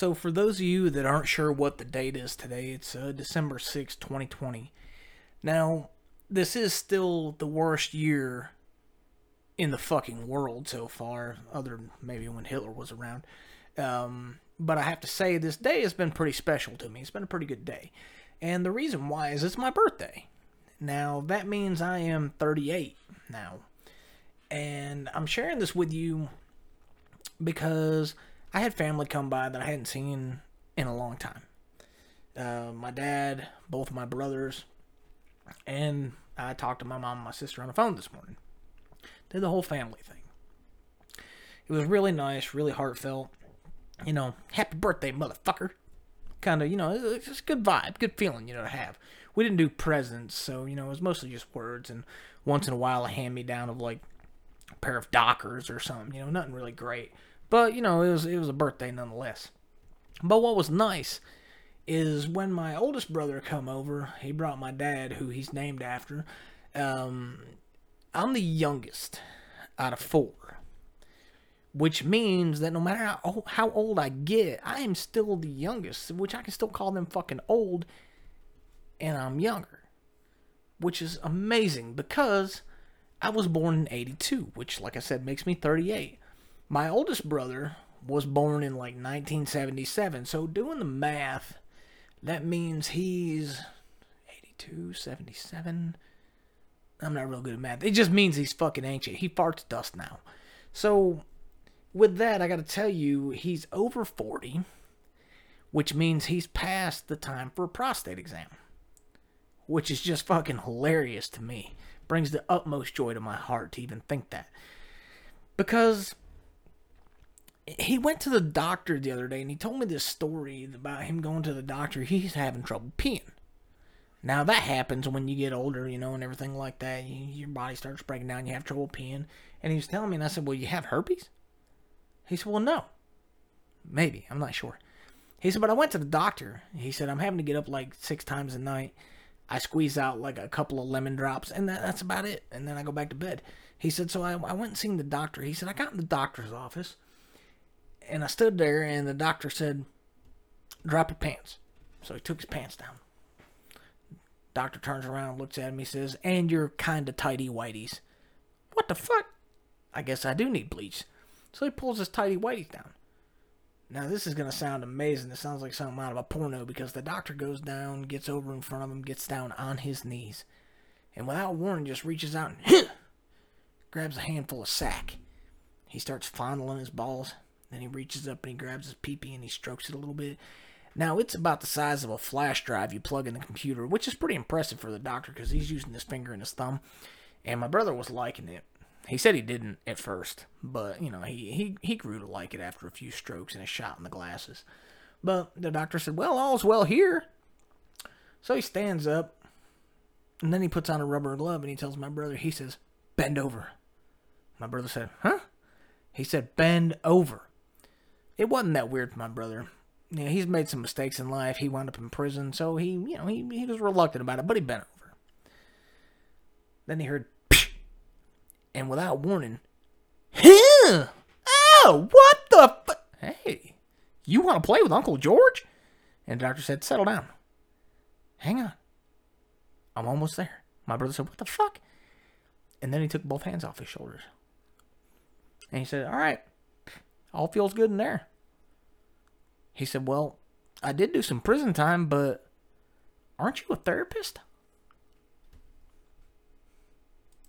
So, for those of you that aren't sure what the date is today, it's uh, December sixth, 2020. Now, this is still the worst year in the fucking world so far, other than maybe when Hitler was around. Um, but I have to say, this day has been pretty special to me. It's been a pretty good day. And the reason why is it's my birthday. Now, that means I am 38 now. And I'm sharing this with you because I had family come by that I hadn't seen in a long time. Uh, my dad, both my brothers, and I talked to my mom and my sister on the phone this morning. Did the whole family thing. It was really nice, really heartfelt. You know, happy birthday, motherfucker. Kind of, you know, it's just a good vibe, good feeling, you know, to have. We didn't do presents, so, you know, it was mostly just words and once in a while a hand me down of like a pair of Dockers or something, you know, nothing really great. But, you know, it was it was a birthday nonetheless. But what was nice is when my oldest brother come over, he brought my dad, who he's named after. Um, I'm the youngest out of four, which means that no matter how, how old I get, I am still the youngest, which I can still call them fucking old, and I'm younger, which is amazing because I was born in 82, which, like I said, makes me 38. My oldest brother was born in like 1977, so doing the math, that means he's 82, 77. I'm not real good at math. It just means he's fucking ancient. He farts dust now. So, with that, I got to tell you, he's over 40, which means he's past the time for a prostate exam, which is just fucking hilarious to me. Brings the utmost joy to my heart to even think that. Because he went to the doctor the other day and he told me this story about him going to the doctor. He's having trouble peeing. Now that happens when you get older, you know, and everything like that. You, your body starts breaking down. You have trouble peeing. And he was telling me, and I said, "Well, you have herpes?" He said, "Well, no, maybe. I'm not sure." He said, "But I went to the doctor. He said I'm having to get up like six times a night. I squeeze out like a couple of lemon drops, and that, that's about it. And then I go back to bed." He said, "So I, I went and seen the doctor. He said I got in the doctor's office." And I stood there, and the doctor said, "Drop your pants." So he took his pants down. Doctor turns around, looks at him, he says, "And you're kind of tidy whiteys." What the fuck? I guess I do need bleach. So he pulls his tidy whiteys down. Now this is gonna sound amazing. It sounds like something out of a porno because the doctor goes down, gets over in front of him, gets down on his knees, and without warning, just reaches out and grabs a handful of sack. He starts fondling his balls. Then he reaches up and he grabs his peepee and he strokes it a little bit. Now it's about the size of a flash drive you plug in the computer, which is pretty impressive for the doctor because he's using his finger and his thumb. And my brother was liking it. He said he didn't at first, but you know he he he grew to like it after a few strokes and a shot in the glasses. But the doctor said, "Well, all's well here." So he stands up, and then he puts on a rubber glove and he tells my brother, he says, "Bend over." My brother said, "Huh?" He said, "Bend over." It wasn't that weird for my brother. Know, he's made some mistakes in life. He wound up in prison, so he, you know, he, he was reluctant about it, but he bent over. Then he heard, and without warning, huh? Oh, what the fu- Hey, you want to play with Uncle George? And the doctor said, settle down. Hang on. I'm almost there. My brother said, what the fuck? And then he took both hands off his shoulders. And he said, all right, all feels good in there. He said, Well, I did do some prison time, but aren't you a therapist?